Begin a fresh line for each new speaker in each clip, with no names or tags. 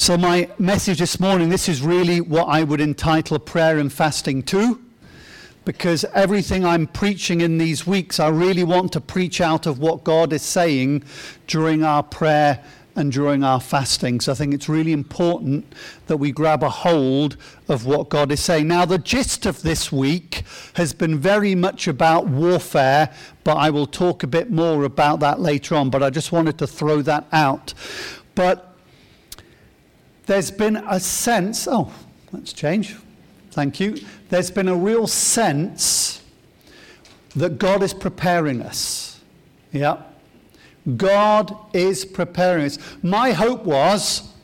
So, my message this morning this is really what I would entitle Prayer and Fasting 2, because everything I'm preaching in these weeks, I really want to preach out of what God is saying during our prayer and during our fasting. So, I think it's really important that we grab a hold of what God is saying. Now, the gist of this week has been very much about warfare, but I will talk a bit more about that later on. But I just wanted to throw that out. But there's been a sense, oh, let's change. Thank you. There's been a real sense that God is preparing us. Yeah. God is preparing us. My hope was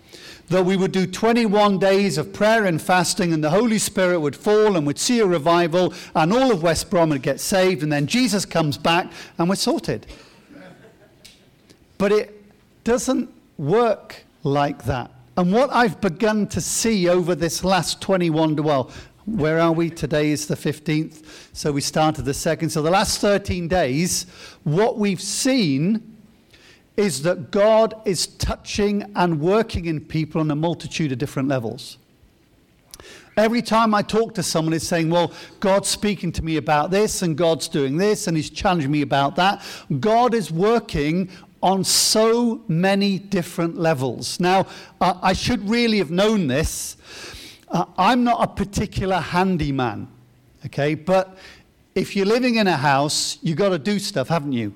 that we would do 21 days of prayer and fasting, and the Holy Spirit would fall and we'd see a revival, and all of West Brom would get saved, and then Jesus comes back and we're sorted. But it doesn't work like that. And what I've begun to see over this last 21, well, where are we? Today is the 15th, so we started the second. So the last 13 days, what we've seen is that God is touching and working in people on a multitude of different levels. Every time I talk to someone, it's saying, Well, God's speaking to me about this, and God's doing this, and He's challenging me about that. God is working on so many different levels. Now, uh, I should really have known this. Uh, I'm not a particular handyman, okay? But if you're living in a house, you've got to do stuff, haven't you?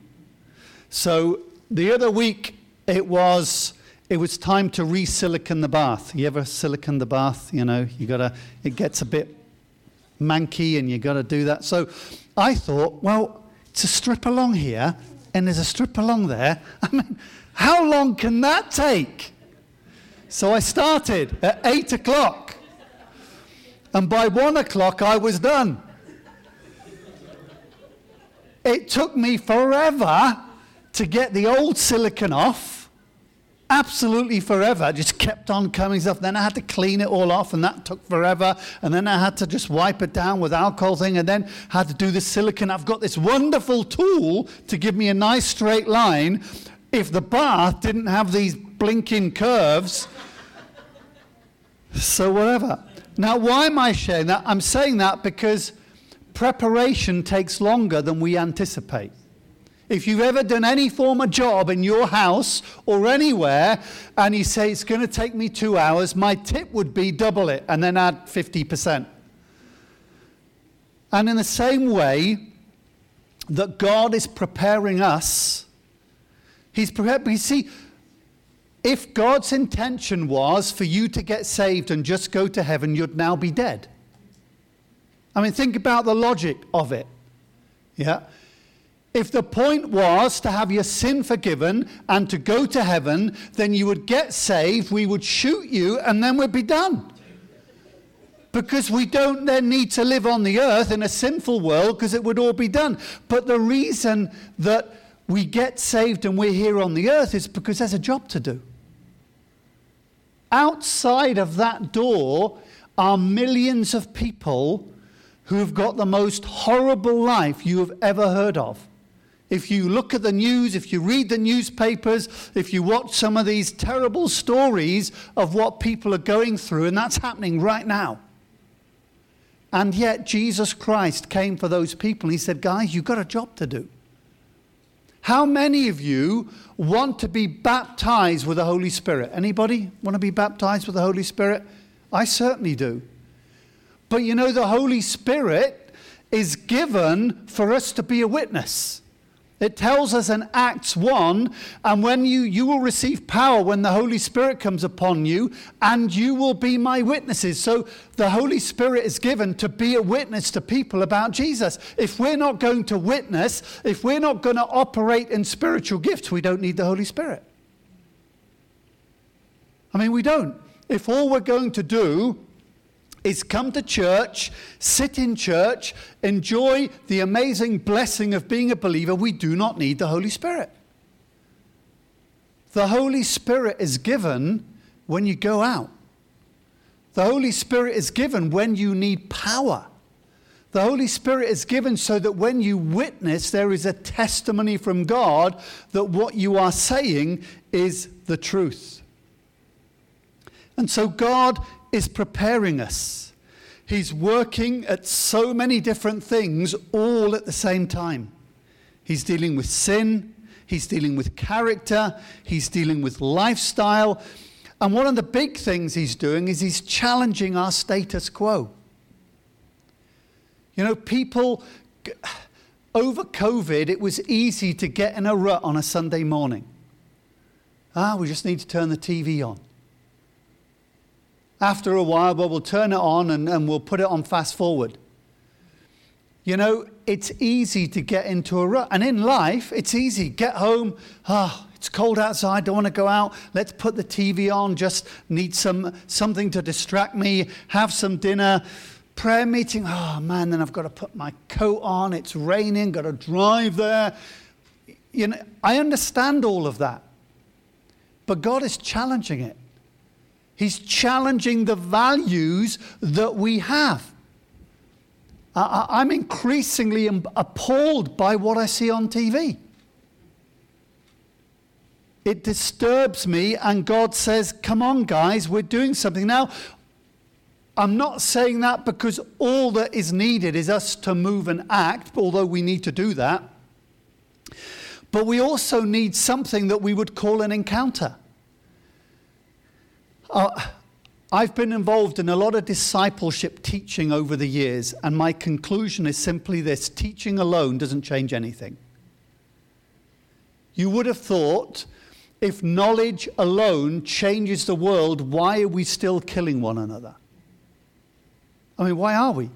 So the other week, it was it was time to re-silicon the bath. You ever silicon the bath? You know, you gotta. It gets a bit manky, and you got to do that. So I thought, well, to strip along here, and there's a strip along there. I mean, how long can that take? So I started at eight o'clock. And by one o'clock, I was done. It took me forever to get the old silicon off absolutely forever. Just kept on coming stuff. Then I had to clean it all off, and that took forever. And then I had to just wipe it down with alcohol thing, and then had to do the silicon. I've got this wonderful tool to give me a nice straight line. If the bath didn't have these blinking curves, so whatever. Now, why am I sharing that? I'm saying that because preparation takes longer than we anticipate. If you've ever done any form of job in your house or anywhere, and you say it's going to take me two hours, my tip would be double it and then add 50%. And in the same way that God is preparing us, He's prepared. You see, if God's intention was for you to get saved and just go to heaven, you'd now be dead. I mean, think about the logic of it. Yeah. If the point was to have your sin forgiven and to go to heaven, then you would get saved, we would shoot you, and then we'd be done. Because we don't then need to live on the earth in a sinful world because it would all be done. But the reason that we get saved and we're here on the earth is because there's a job to do. Outside of that door are millions of people who have got the most horrible life you have ever heard of. If you look at the news, if you read the newspapers, if you watch some of these terrible stories of what people are going through, and that's happening right now. And yet, Jesus Christ came for those people. He said, Guys, you've got a job to do. How many of you want to be baptized with the Holy Spirit? Anybody want to be baptized with the Holy Spirit? I certainly do. But you know, the Holy Spirit is given for us to be a witness. It tells us in Acts 1 and when you you will receive power when the Holy Spirit comes upon you and you will be my witnesses. So the Holy Spirit is given to be a witness to people about Jesus. If we're not going to witness, if we're not going to operate in spiritual gifts, we don't need the Holy Spirit. I mean, we don't. If all we're going to do is come to church, sit in church, enjoy the amazing blessing of being a believer, we do not need the Holy Spirit. The Holy Spirit is given when you go out. The Holy Spirit is given when you need power. The Holy Spirit is given so that when you witness, there is a testimony from God that what you are saying is the truth. And so God is preparing us. He's working at so many different things all at the same time. He's dealing with sin, he's dealing with character, he's dealing with lifestyle. And one of the big things he's doing is he's challenging our status quo. You know, people, over COVID, it was easy to get in a rut on a Sunday morning. Ah, we just need to turn the TV on. After a while, but we'll turn it on and, and we'll put it on fast forward. You know, it's easy to get into a rut. And in life, it's easy. Get home, ah, oh, it's cold outside, don't want to go out. Let's put the TV on, just need some something to distract me, have some dinner. Prayer meeting, oh man, then I've got to put my coat on, it's raining, got to drive there. You know, I understand all of that. But God is challenging it. He's challenging the values that we have. I, am increasingly appalled by what I see on TV. It disturbs me, and God says, Come on, guys, we're doing something. Now, I'm not saying that because all that is needed is us to move and act, although we need to do that. But we also need something that we would call an encounter. Uh, I've been involved in a lot of discipleship teaching over the years, and my conclusion is simply this teaching alone doesn't change anything. You would have thought if knowledge alone changes the world, why are we still killing one another? I mean, why are we?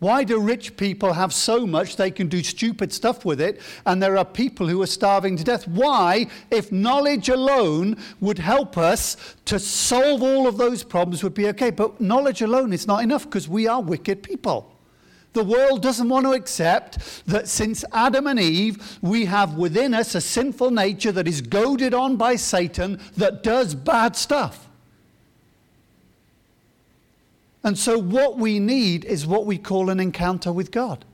Why do rich people have so much they can do stupid stuff with it, and there are people who are starving to death? Why, if knowledge alone would help us to solve all of those problems, would be okay? But knowledge alone is not enough because we are wicked people. The world doesn't want to accept that since Adam and Eve, we have within us a sinful nature that is goaded on by Satan that does bad stuff. And so, what we need is what we call an encounter with God.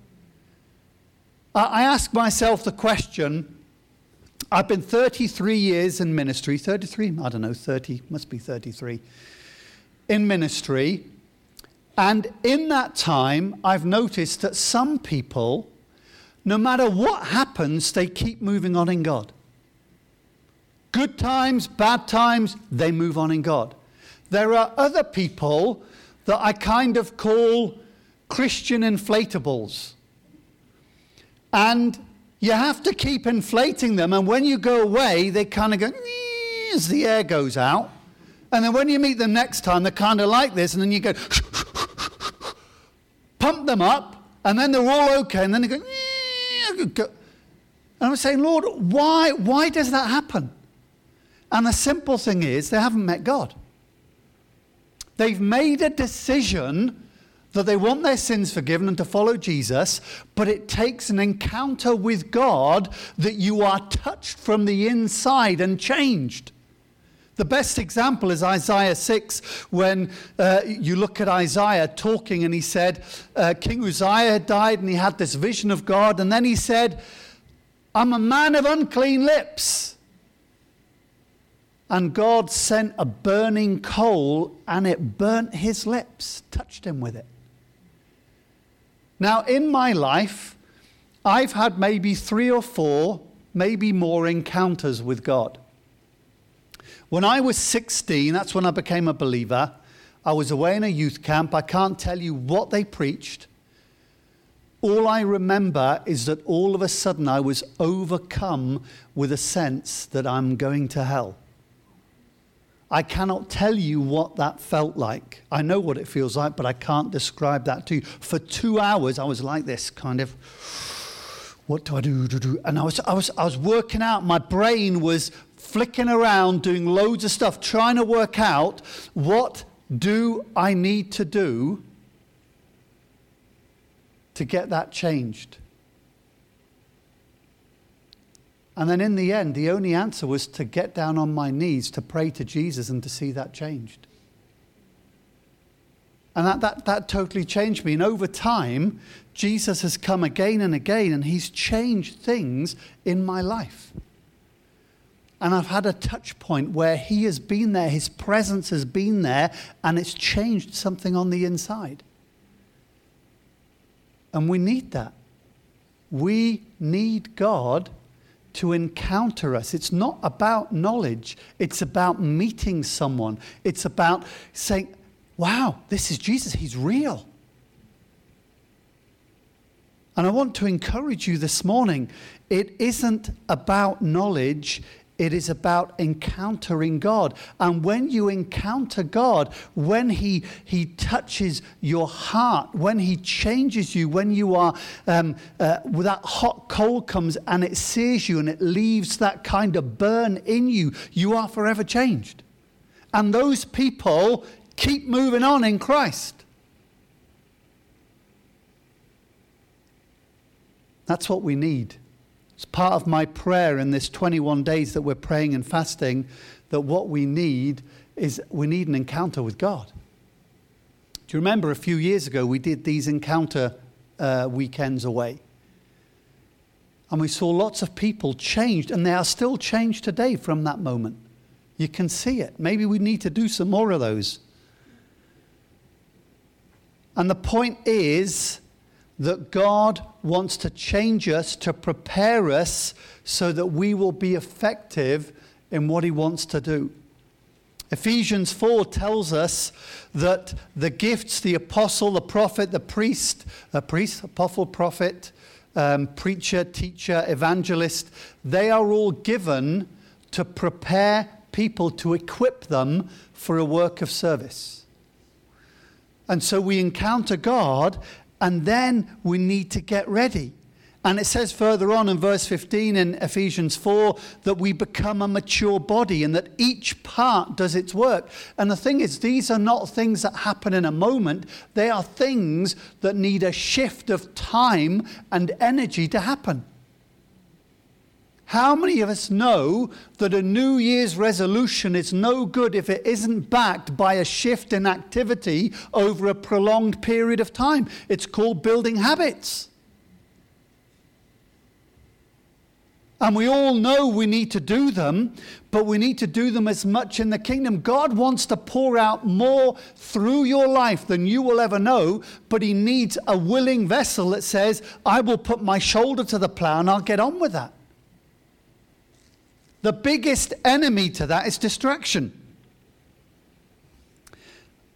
I ask myself the question I've been 33 years in ministry, 33, I don't know, 30, must be 33, in ministry. And in that time, I've noticed that some people, no matter what happens, they keep moving on in God. Good times, bad times, they move on in God. There are other people that I kind of call Christian inflatables. And you have to keep inflating them. And when you go away, they kind of go as the air goes out. And then when you meet them next time, they're kind of like this. And then you go, pump them up. And then they're all okay. And then they go, and I'm saying, Lord, why, why does that happen? And the simple thing is, they haven't met God. They've made a decision that they want their sins forgiven and to follow Jesus, but it takes an encounter with God that you are touched from the inside and changed. The best example is Isaiah 6, when uh, you look at Isaiah talking, and he said, uh, King Uzziah died, and he had this vision of God, and then he said, I'm a man of unclean lips. And God sent a burning coal and it burnt his lips, touched him with it. Now, in my life, I've had maybe three or four, maybe more encounters with God. When I was 16, that's when I became a believer. I was away in a youth camp. I can't tell you what they preached. All I remember is that all of a sudden I was overcome with a sense that I'm going to hell. I cannot tell you what that felt like. I know what it feels like, but I can't describe that to you. For two hours, I was like this, kind of, what do I do? do, And I was, I, was, I was working out. My brain was flicking around, doing loads of stuff, trying to work out what do I need to do to get that changed. And then in the end, the only answer was to get down on my knees to pray to Jesus and to see that changed. And that, that, that totally changed me. And over time, Jesus has come again and again and he's changed things in my life. and I've had a touch point where He has been there, His presence has been there, and it's changed something on the inside. And we need that. We need God to encounter us. It's not about knowledge, it's about meeting someone. It's about saying, wow, this is Jesus, He's real. And I want to encourage you this morning it isn't about knowledge, it is about encountering God. And when you encounter God, when He, he touches your heart, when He changes you, when you are, um, uh, that hot coal comes and it sears you and it leaves that kind of burn in you, you are forever changed. And those people keep moving on in Christ. That's what we need. It's part of my prayer in this 21 days that we're praying and fasting that what we need is we need an encounter with God. Do you remember a few years ago we did these encounter uh, weekends away? And we saw lots of people changed, and they are still changed today from that moment. You can see it. Maybe we need to do some more of those. And the point is, that God wants to change us to prepare us so that we will be effective in what He wants to do. Ephesians 4 tells us that the gifts, the apostle, the prophet, the priest, a priest, apostle, prophet, um, preacher, teacher, evangelist, they are all given to prepare people, to equip them for a work of service. And so we encounter God and then we need to get ready. And it says further on in verse 15 in Ephesians 4 that we become a mature body and that each part does its work. And the thing is, these are not things that happen in a moment, they are things that need a shift of time and energy to happen. How many of us know that a New Year's resolution is no good if it isn't backed by a shift in activity over a prolonged period of time? It's called building habits. And we all know we need to do them, but we need to do them as much in the kingdom. God wants to pour out more through your life than you will ever know, but He needs a willing vessel that says, I will put my shoulder to the plow and I'll get on with that. The biggest enemy to that is distraction.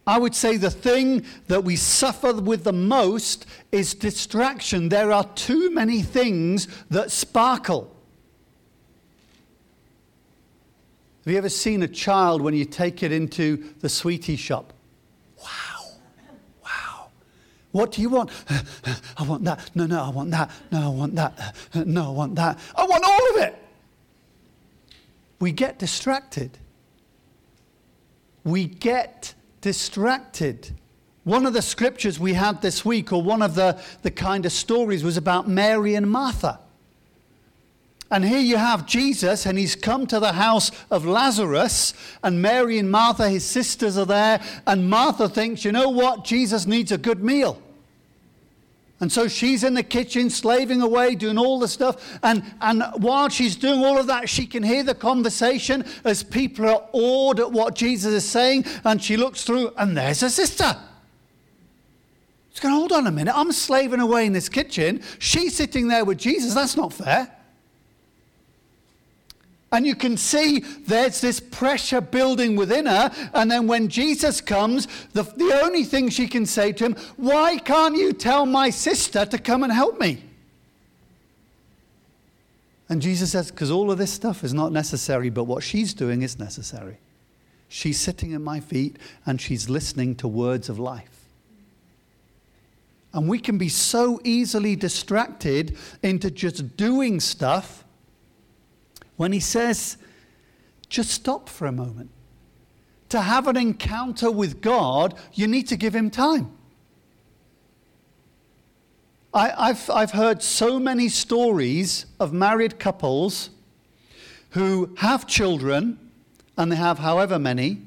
I would say the thing that we suffer with the most is distraction. There are too many things that sparkle. Have you ever seen a child when you take it into the sweetie shop? Wow, wow. What do you want? I want that. No, no, I want that. No, I want that. No, I want that. I want all of it we get distracted. We get distracted. One of the scriptures we had this week, or one of the, the kind of stories, was about Mary and Martha. And here you have Jesus, and he's come to the house of Lazarus, and Mary and Martha, his sisters, are there. And Martha thinks, you know what? Jesus needs a good meal. And so she's in the kitchen, slaving away, doing all the stuff. And, and while she's doing all of that, she can hear the conversation as people are awed at what Jesus is saying. And she looks through, and there's her sister. She's going, hold on a minute. I'm slaving away in this kitchen. She's sitting there with Jesus. That's not fair. And you can see there's this pressure building within her. And then when Jesus comes, the, the only thing she can say to him, Why can't you tell my sister to come and help me? And Jesus says, Because all of this stuff is not necessary, but what she's doing is necessary. She's sitting at my feet and she's listening to words of life. And we can be so easily distracted into just doing stuff when he says, just stop for a moment. To have an encounter with God, you need to give him time. I, have I've heard so many stories of married couples who have children, and they have however many,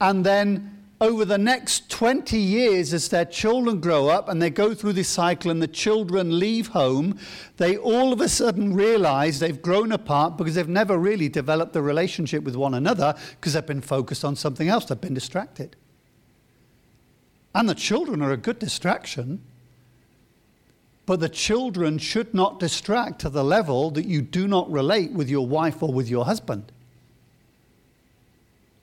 and then over the next 20 years, as their children grow up and they go through this cycle and the children leave home, they all of a sudden realize they've grown apart because they've never really developed a relationship with one another because they've been focused on something else, they've been distracted. And the children are a good distraction. But the children should not distract to the level that you do not relate with your wife or with your husband.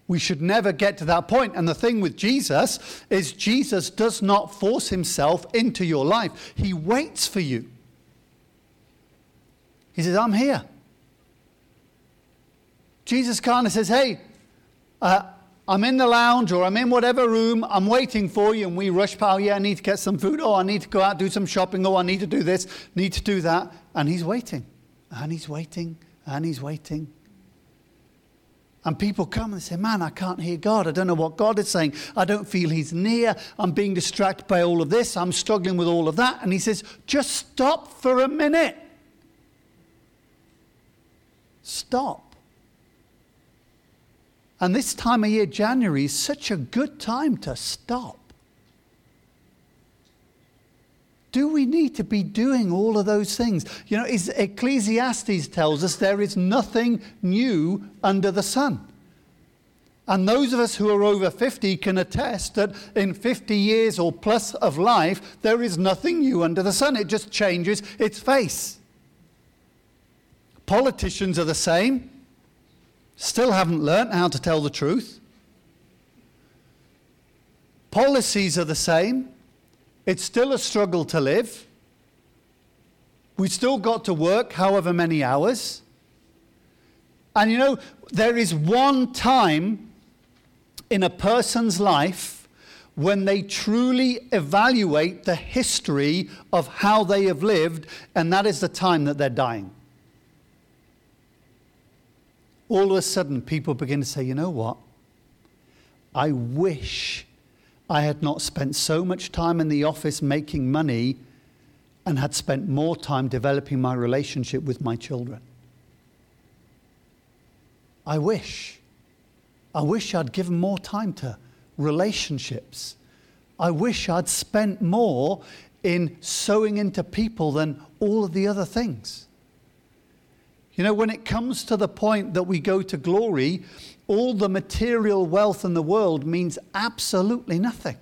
We should never get to that point. And the thing with Jesus is, Jesus does not force himself into your life, he waits for you. He says, I'm here. Jesus kind of says, Hey, uh, I'm in the lounge or I'm in whatever room, I'm waiting for you, and we rush past, yeah, I need to get some food, oh, I need to go out, do some shopping, oh, I need to do this, need to do that. And he's waiting, and he's waiting, and he's waiting. And people come and say, Man, I can't hear God. I don't know what God is saying. I don't feel He's near. I'm being distracted by all of this. I'm struggling with all of that. And He says, Just stop for a minute. Stop. And this time of year, January, is such a good time to stop. Do we need to be doing all of those things? You know, Ecclesiastes tells us there is nothing new under the sun. And those of us who are over 50 can attest that in 50 years or plus of life, there is nothing new under the sun. It just changes its face. Politicians are the same. Still haven't learnt how to tell the truth. Policies are the same. It's still a struggle to live. We've still got to work however many hours. And you know, there is one time in a person's life when they truly evaluate the history of how they have lived, and that is the time that they're dying all of a sudden people begin to say, you know what? I wish I had not spent so much time in the office making money and had spent more time developing my relationship with my children. I wish. I wish I'd given more time to relationships. I wish I'd spent more in sowing into people than all of the other things. You know, when it comes to the point that we go to glory, all the material wealth in the world means absolutely nothing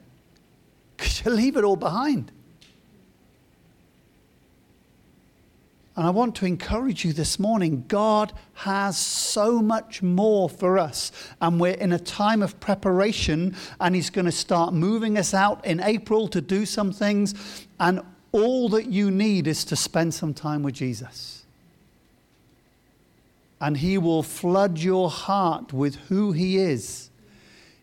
because you leave it all behind. And I want to encourage you this morning God has so much more for us. And we're in a time of preparation, and He's going to start moving us out in April to do some things. And all that you need is to spend some time with Jesus and He will flood your heart with who He is.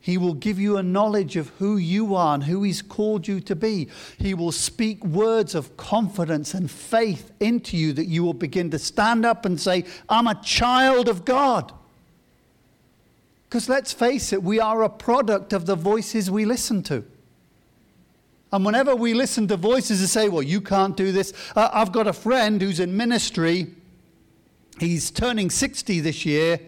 He will give you a knowledge of who you are and who He's called you to be. He will speak words of confidence and faith into you that you will begin to stand up and say, I'm a child of God. Because let's face it, we are a product of the voices we listen to. And whenever we listen to voices that say, Well, you can't do this, uh, I've got a friend who's in ministry He's turning 60 this year.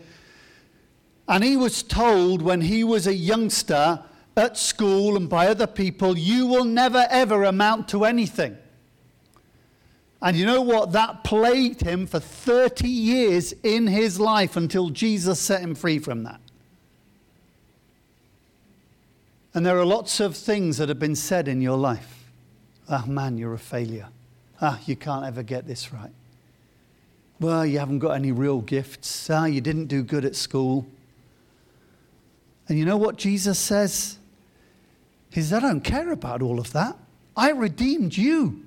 And he was told when he was a youngster at school and by other people, you will never ever amount to anything. And you know what? That plagued him for 30 years in his life until Jesus set him free from that. And there are lots of things that have been said in your life. Ah, oh, man, you're a failure. Ah, you can't ever get this right. Well, you haven't got any real gifts. Ah, you didn't do good at school. And you know what Jesus says? He says, I don't care about all of that. I redeemed you.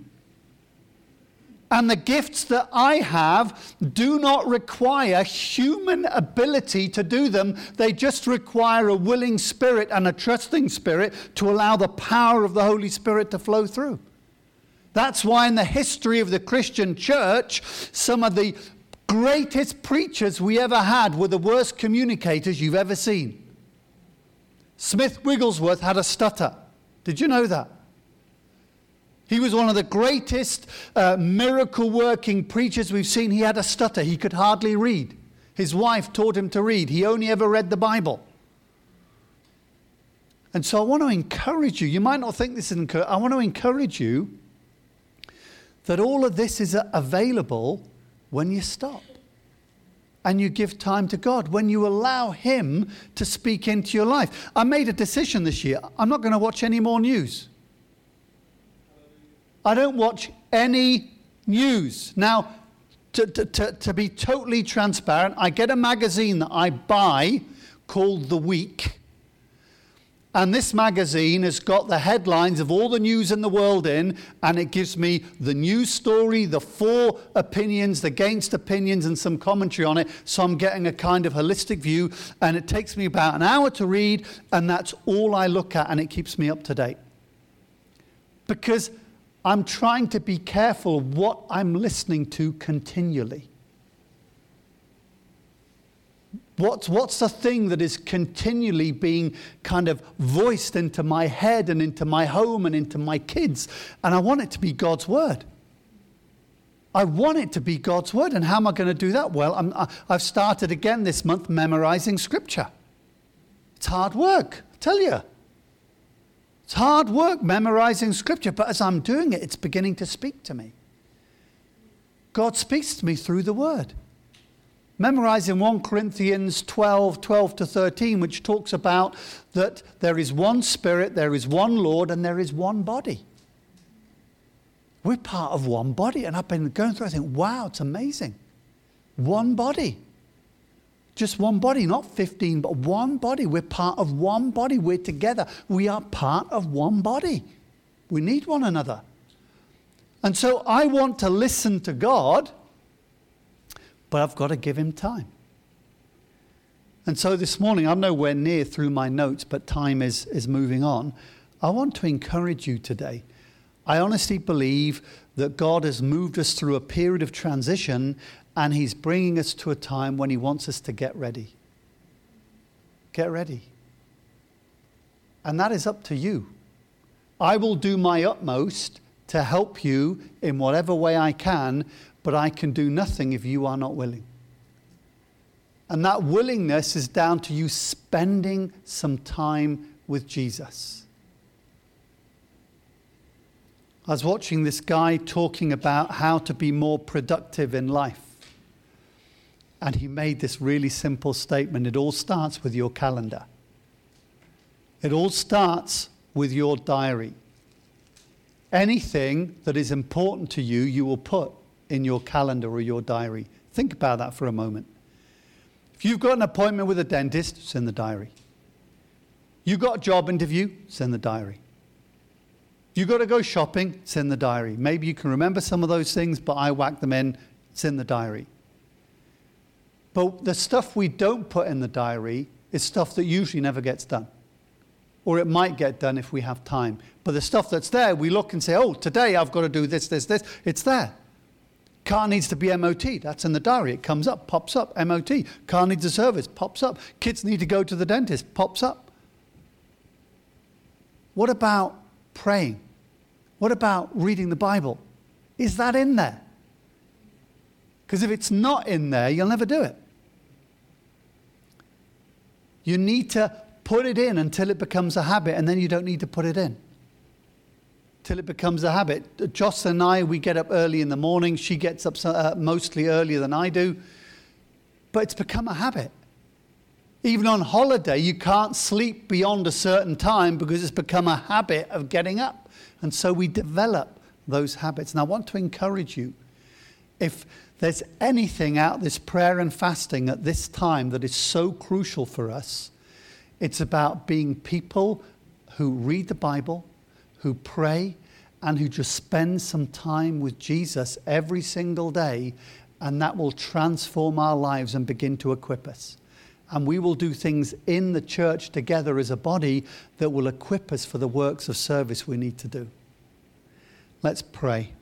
And the gifts that I have do not require human ability to do them. They just require a willing spirit and a trusting spirit to allow the power of the Holy Spirit to flow through. That's why, in the history of the Christian church, some of the greatest preachers we ever had were the worst communicators you've ever seen. Smith Wigglesworth had a stutter. Did you know that? He was one of the greatest uh, miracle working preachers we've seen. He had a stutter. He could hardly read. His wife taught him to read. He only ever read the Bible. And so I want to encourage you. You might not think this is encouraging. I want to encourage you that all of this is available when you stop and you give time to God, when you allow Him to speak into your life. I made a decision this year. I'm not going to watch any more news. I don't watch any news. Now, to, to, to, be totally transparent, I get a magazine that I buy called The Week. And this magazine has got the headlines of all the news in the world in, and it gives me the news story, the for opinions, the against opinions, and some commentary on it. So I'm getting a kind of holistic view, and it takes me about an hour to read, and that's all I look at, and it keeps me up to date. Because I'm trying to be careful what I'm listening to continually. What's, what's the thing that is continually being kind of voiced into my head and into my home and into my kids? And I want it to be God's word. I want it to be God's word. And how am I going to do that? Well, I'm, I've started again this month memorizing scripture. It's hard work, I tell you. It's hard work memorizing scripture, but as I'm doing it, it's beginning to speak to me. God speaks to me through the word. Memorizing 1 Corinthians 12, 12 to 13, which talks about that there is one spirit, there is one Lord, and there is one body. We're part of one body. And I've been going through, I think, wow, it's amazing. One body. Just one body, not 15, but one body. We're part of one body. We're together. We are part of one body. We need one another. And so I want to listen to God, but I've got to give him time. And so this morning, I'm nowhere near through my notes, but time is, is moving on. I want to encourage you today. I honestly believe that God has moved us through a period of transition and He's bringing us to a time when He wants us to get ready. Get ready. And that is up to you. I will do my utmost to help you in whatever way I can, but I can do nothing if you are not willing. And that willingness is down to you spending some time with Jesus. I was watching this guy talking about how to be more productive in life. And he made this really simple statement. It all starts with your calendar, it all starts with your diary. Anything that is important to you, you will put in your calendar or your diary. Think about that for a moment. If you've got an appointment with a dentist, it's in the diary. You've got a job interview, it's in the diary. You've got to go shopping, it's in the diary. Maybe you can remember some of those things, but I whack them in, it's in the diary. But the stuff we don't put in the diary is stuff that usually never gets done. Or it might get done if we have time. But the stuff that's there, we look and say, oh, today I've got to do this, this, this. It's there. Car needs to be MOT. That's in the diary. It comes up, pops up, MOT. Car needs a service, pops up. Kids need to go to the dentist, pops up. What about praying? What about reading the Bible? Is that in there? Because if it's not in there, you'll never do it. You need to put it in until it becomes a habit, and then you don't need to put it in. Till it becomes a habit. Joss and I, we get up early in the morning. She gets up uh, mostly earlier than I do. But it's become a habit. Even on holiday, you can't sleep beyond a certain time because it's become a habit of getting up. And so we develop those habits. And I want to encourage you if there's anything out this prayer and fasting at this time that is so crucial for us, it's about being people who read the Bible, who pray, and who just spend some time with Jesus every single day, and that will transform our lives and begin to equip us. And we will do things in the church together as a body that will equip us for the works of service we need to do. Let's pray.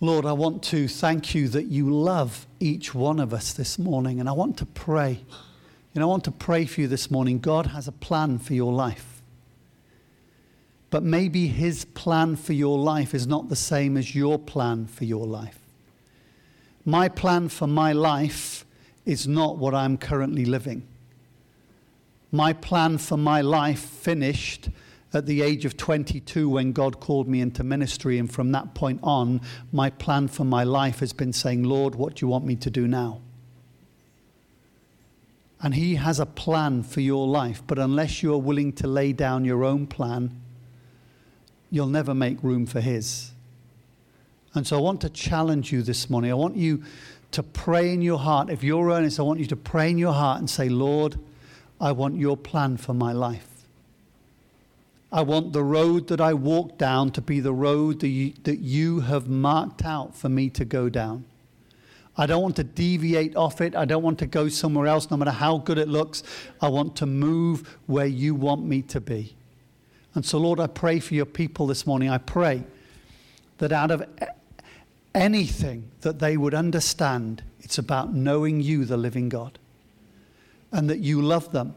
Lord, I want to thank you that you love each one of us this morning, and I want to pray. And I want to pray for you this morning. God has a plan for your life. But maybe his plan for your life is not the same as your plan for your life. My plan for my life is not what I'm currently living. My plan for my life finished at the age of 22 when God called me into ministry. And from that point on, my plan for my life has been saying, Lord, what do you want me to do now? And He has a plan for your life. But unless you are willing to lay down your own plan, you'll never make room for His. And so I want to challenge you this morning. I want you to pray in your heart. If you're earnest, I want you to pray in your heart and say, Lord, I want your plan for my life. I want the road that I walk down to be the road that you, that you have marked out for me to go down. I don't want to deviate off it. I don't want to go somewhere else, no matter how good it looks. I want to move where you want me to be. And so, Lord, I pray for your people this morning. I pray that out of anything that they would understand, it's about knowing you, the living God, and that you love them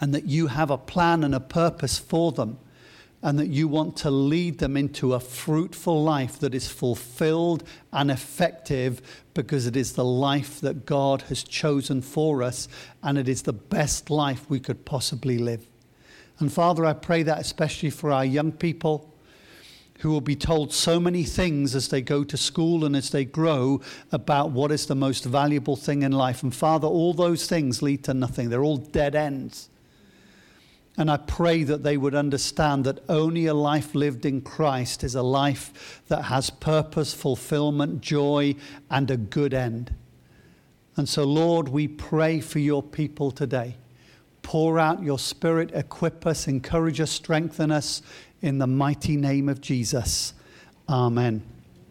and that you have a plan and a purpose for them, and that you want to lead them into a fruitful life that is fulfilled and effective because it is the life that God has chosen for us, and it is the best life we could possibly live. And Father, I pray that especially for our young people who will be told so many things as they go to school and as they grow about what is the most valuable thing in life. And Father, all those things lead to nothing, they're all dead ends. And I pray that they would understand that only a life lived in Christ is a life that has purpose, fulfillment, joy, and a good end. And so, Lord, we pray for your people today. Pour out your spirit, equip us, encourage us, strengthen us in the mighty name of Jesus. Amen.